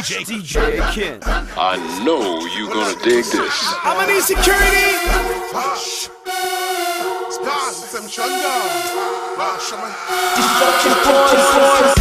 DJ, DJ, DJ Ken. I know you gonna dig this. I'm gonna need security. Destruction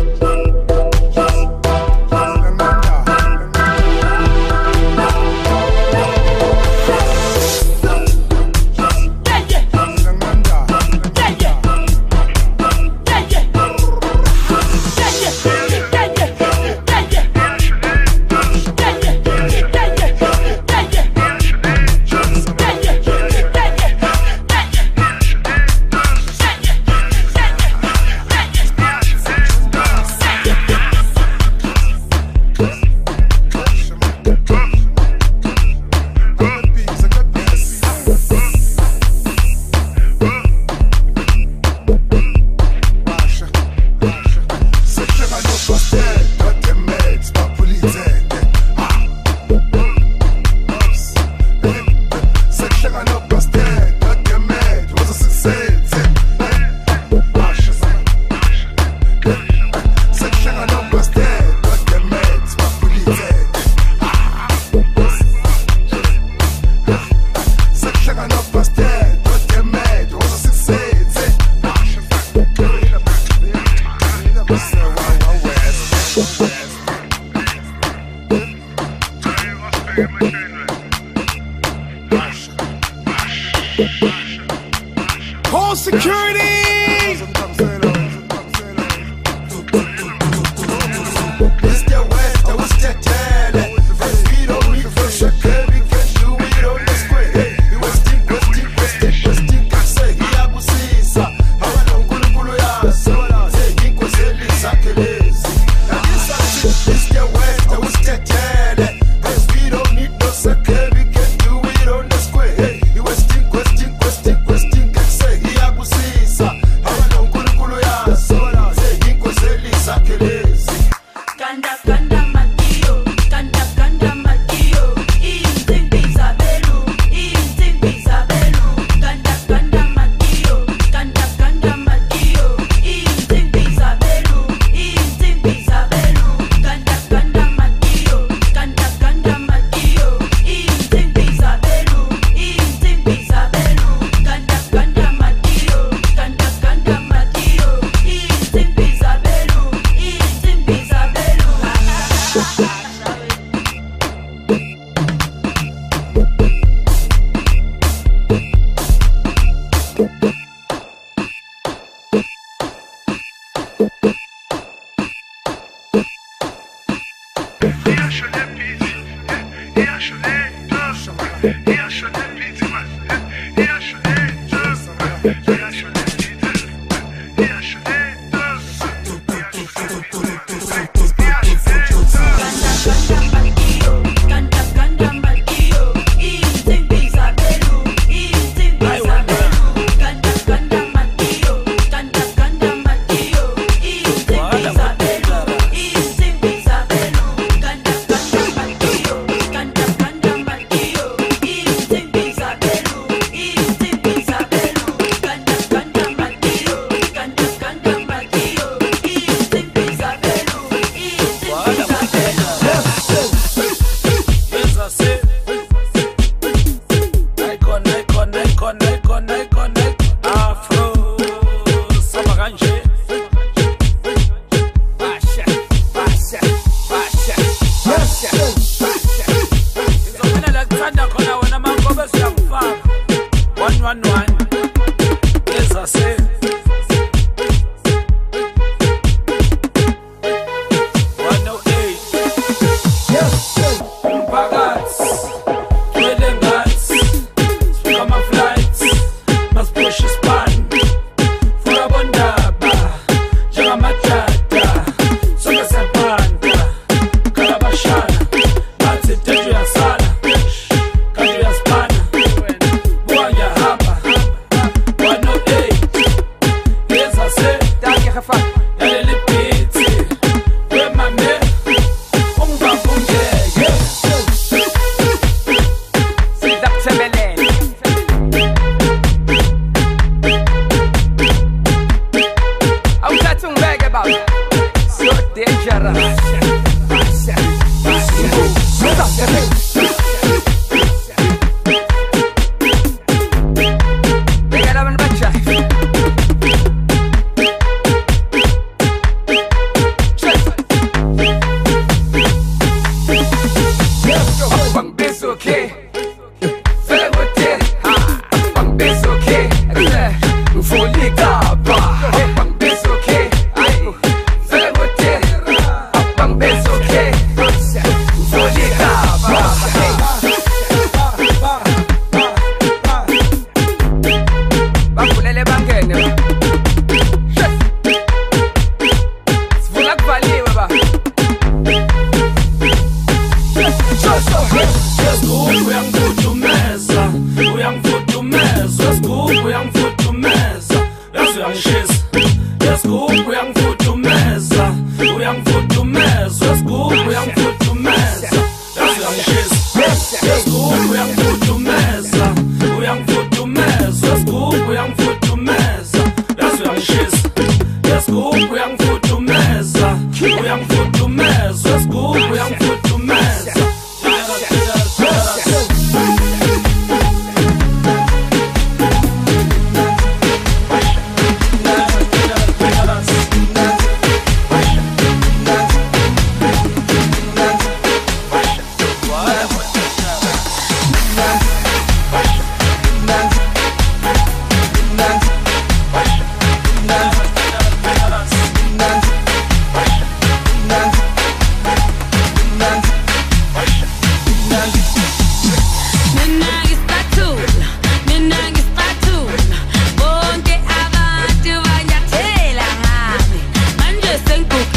about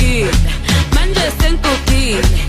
cookie. Man.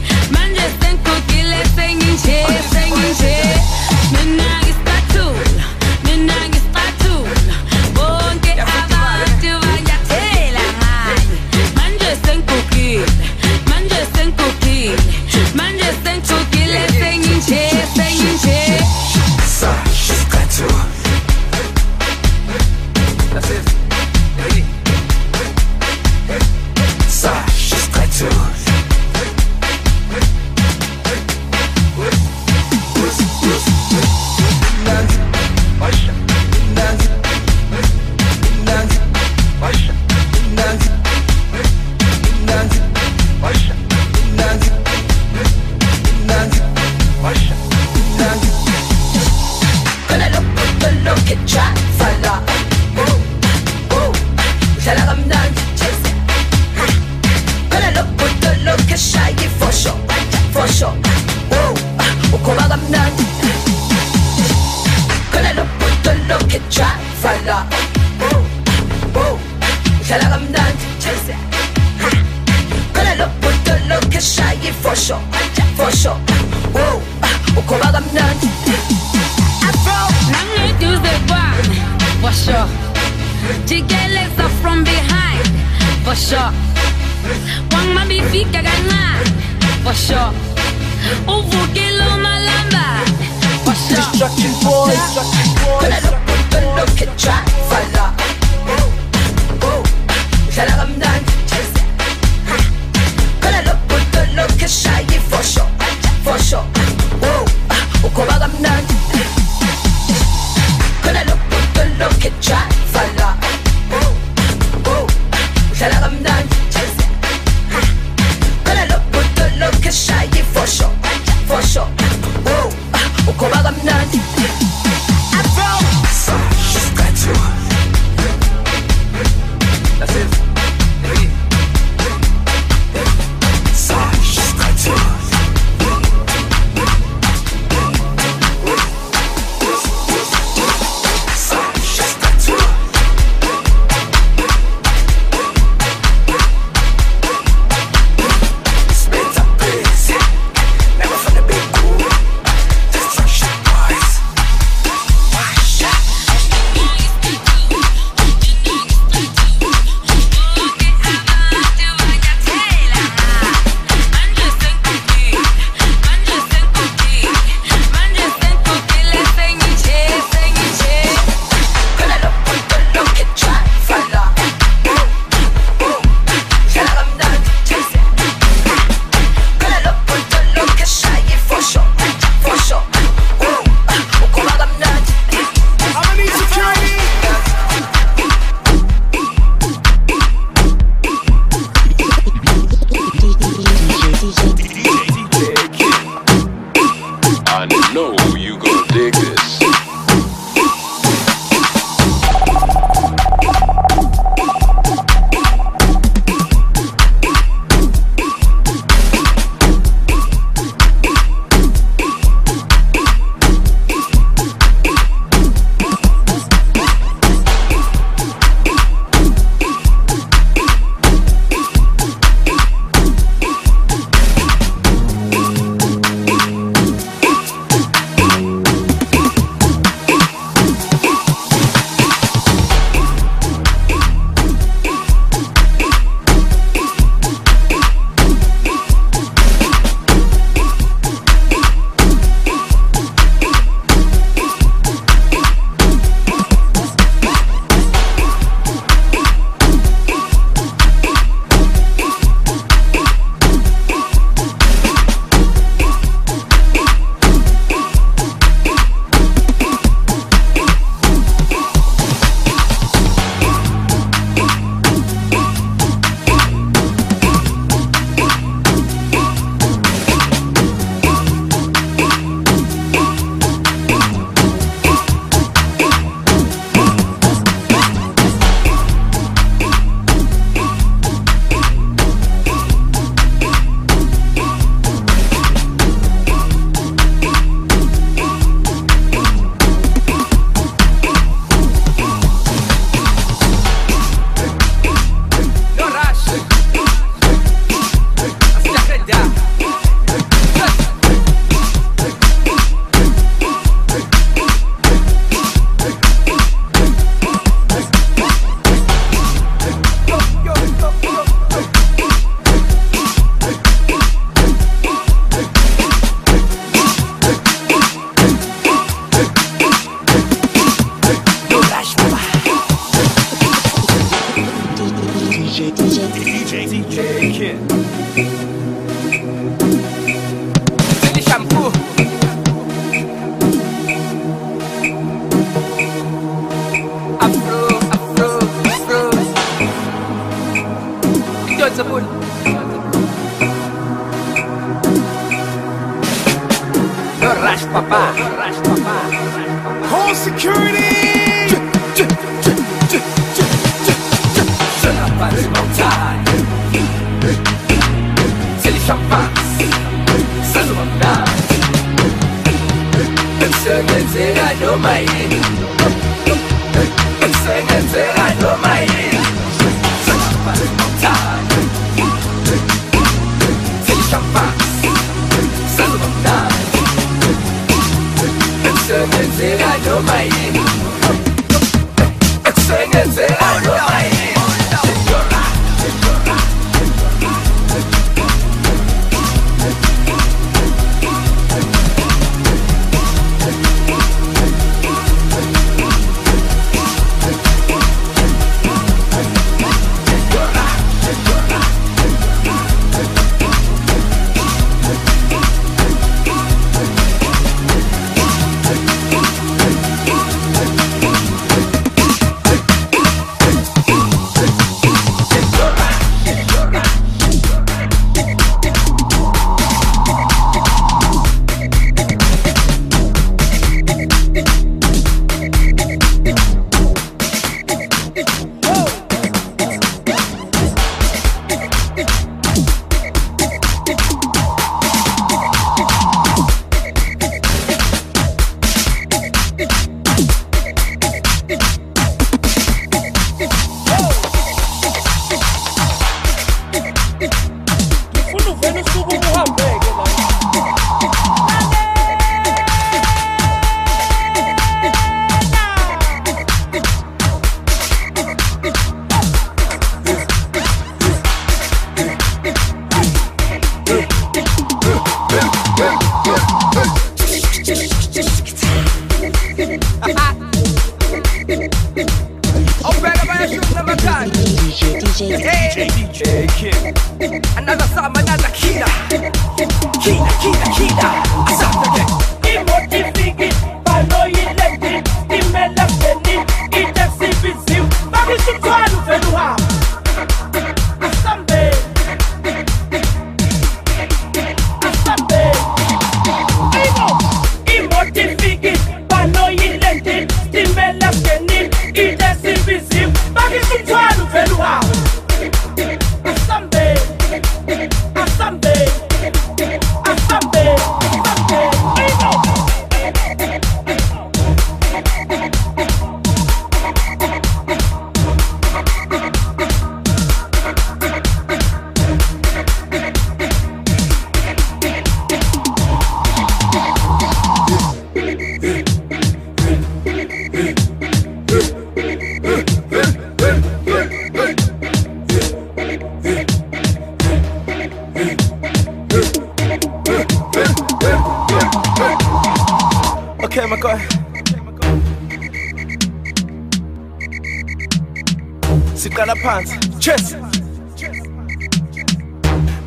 Security!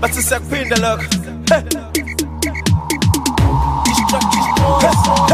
Bathi siyakuphinda lokho Hey. Hey,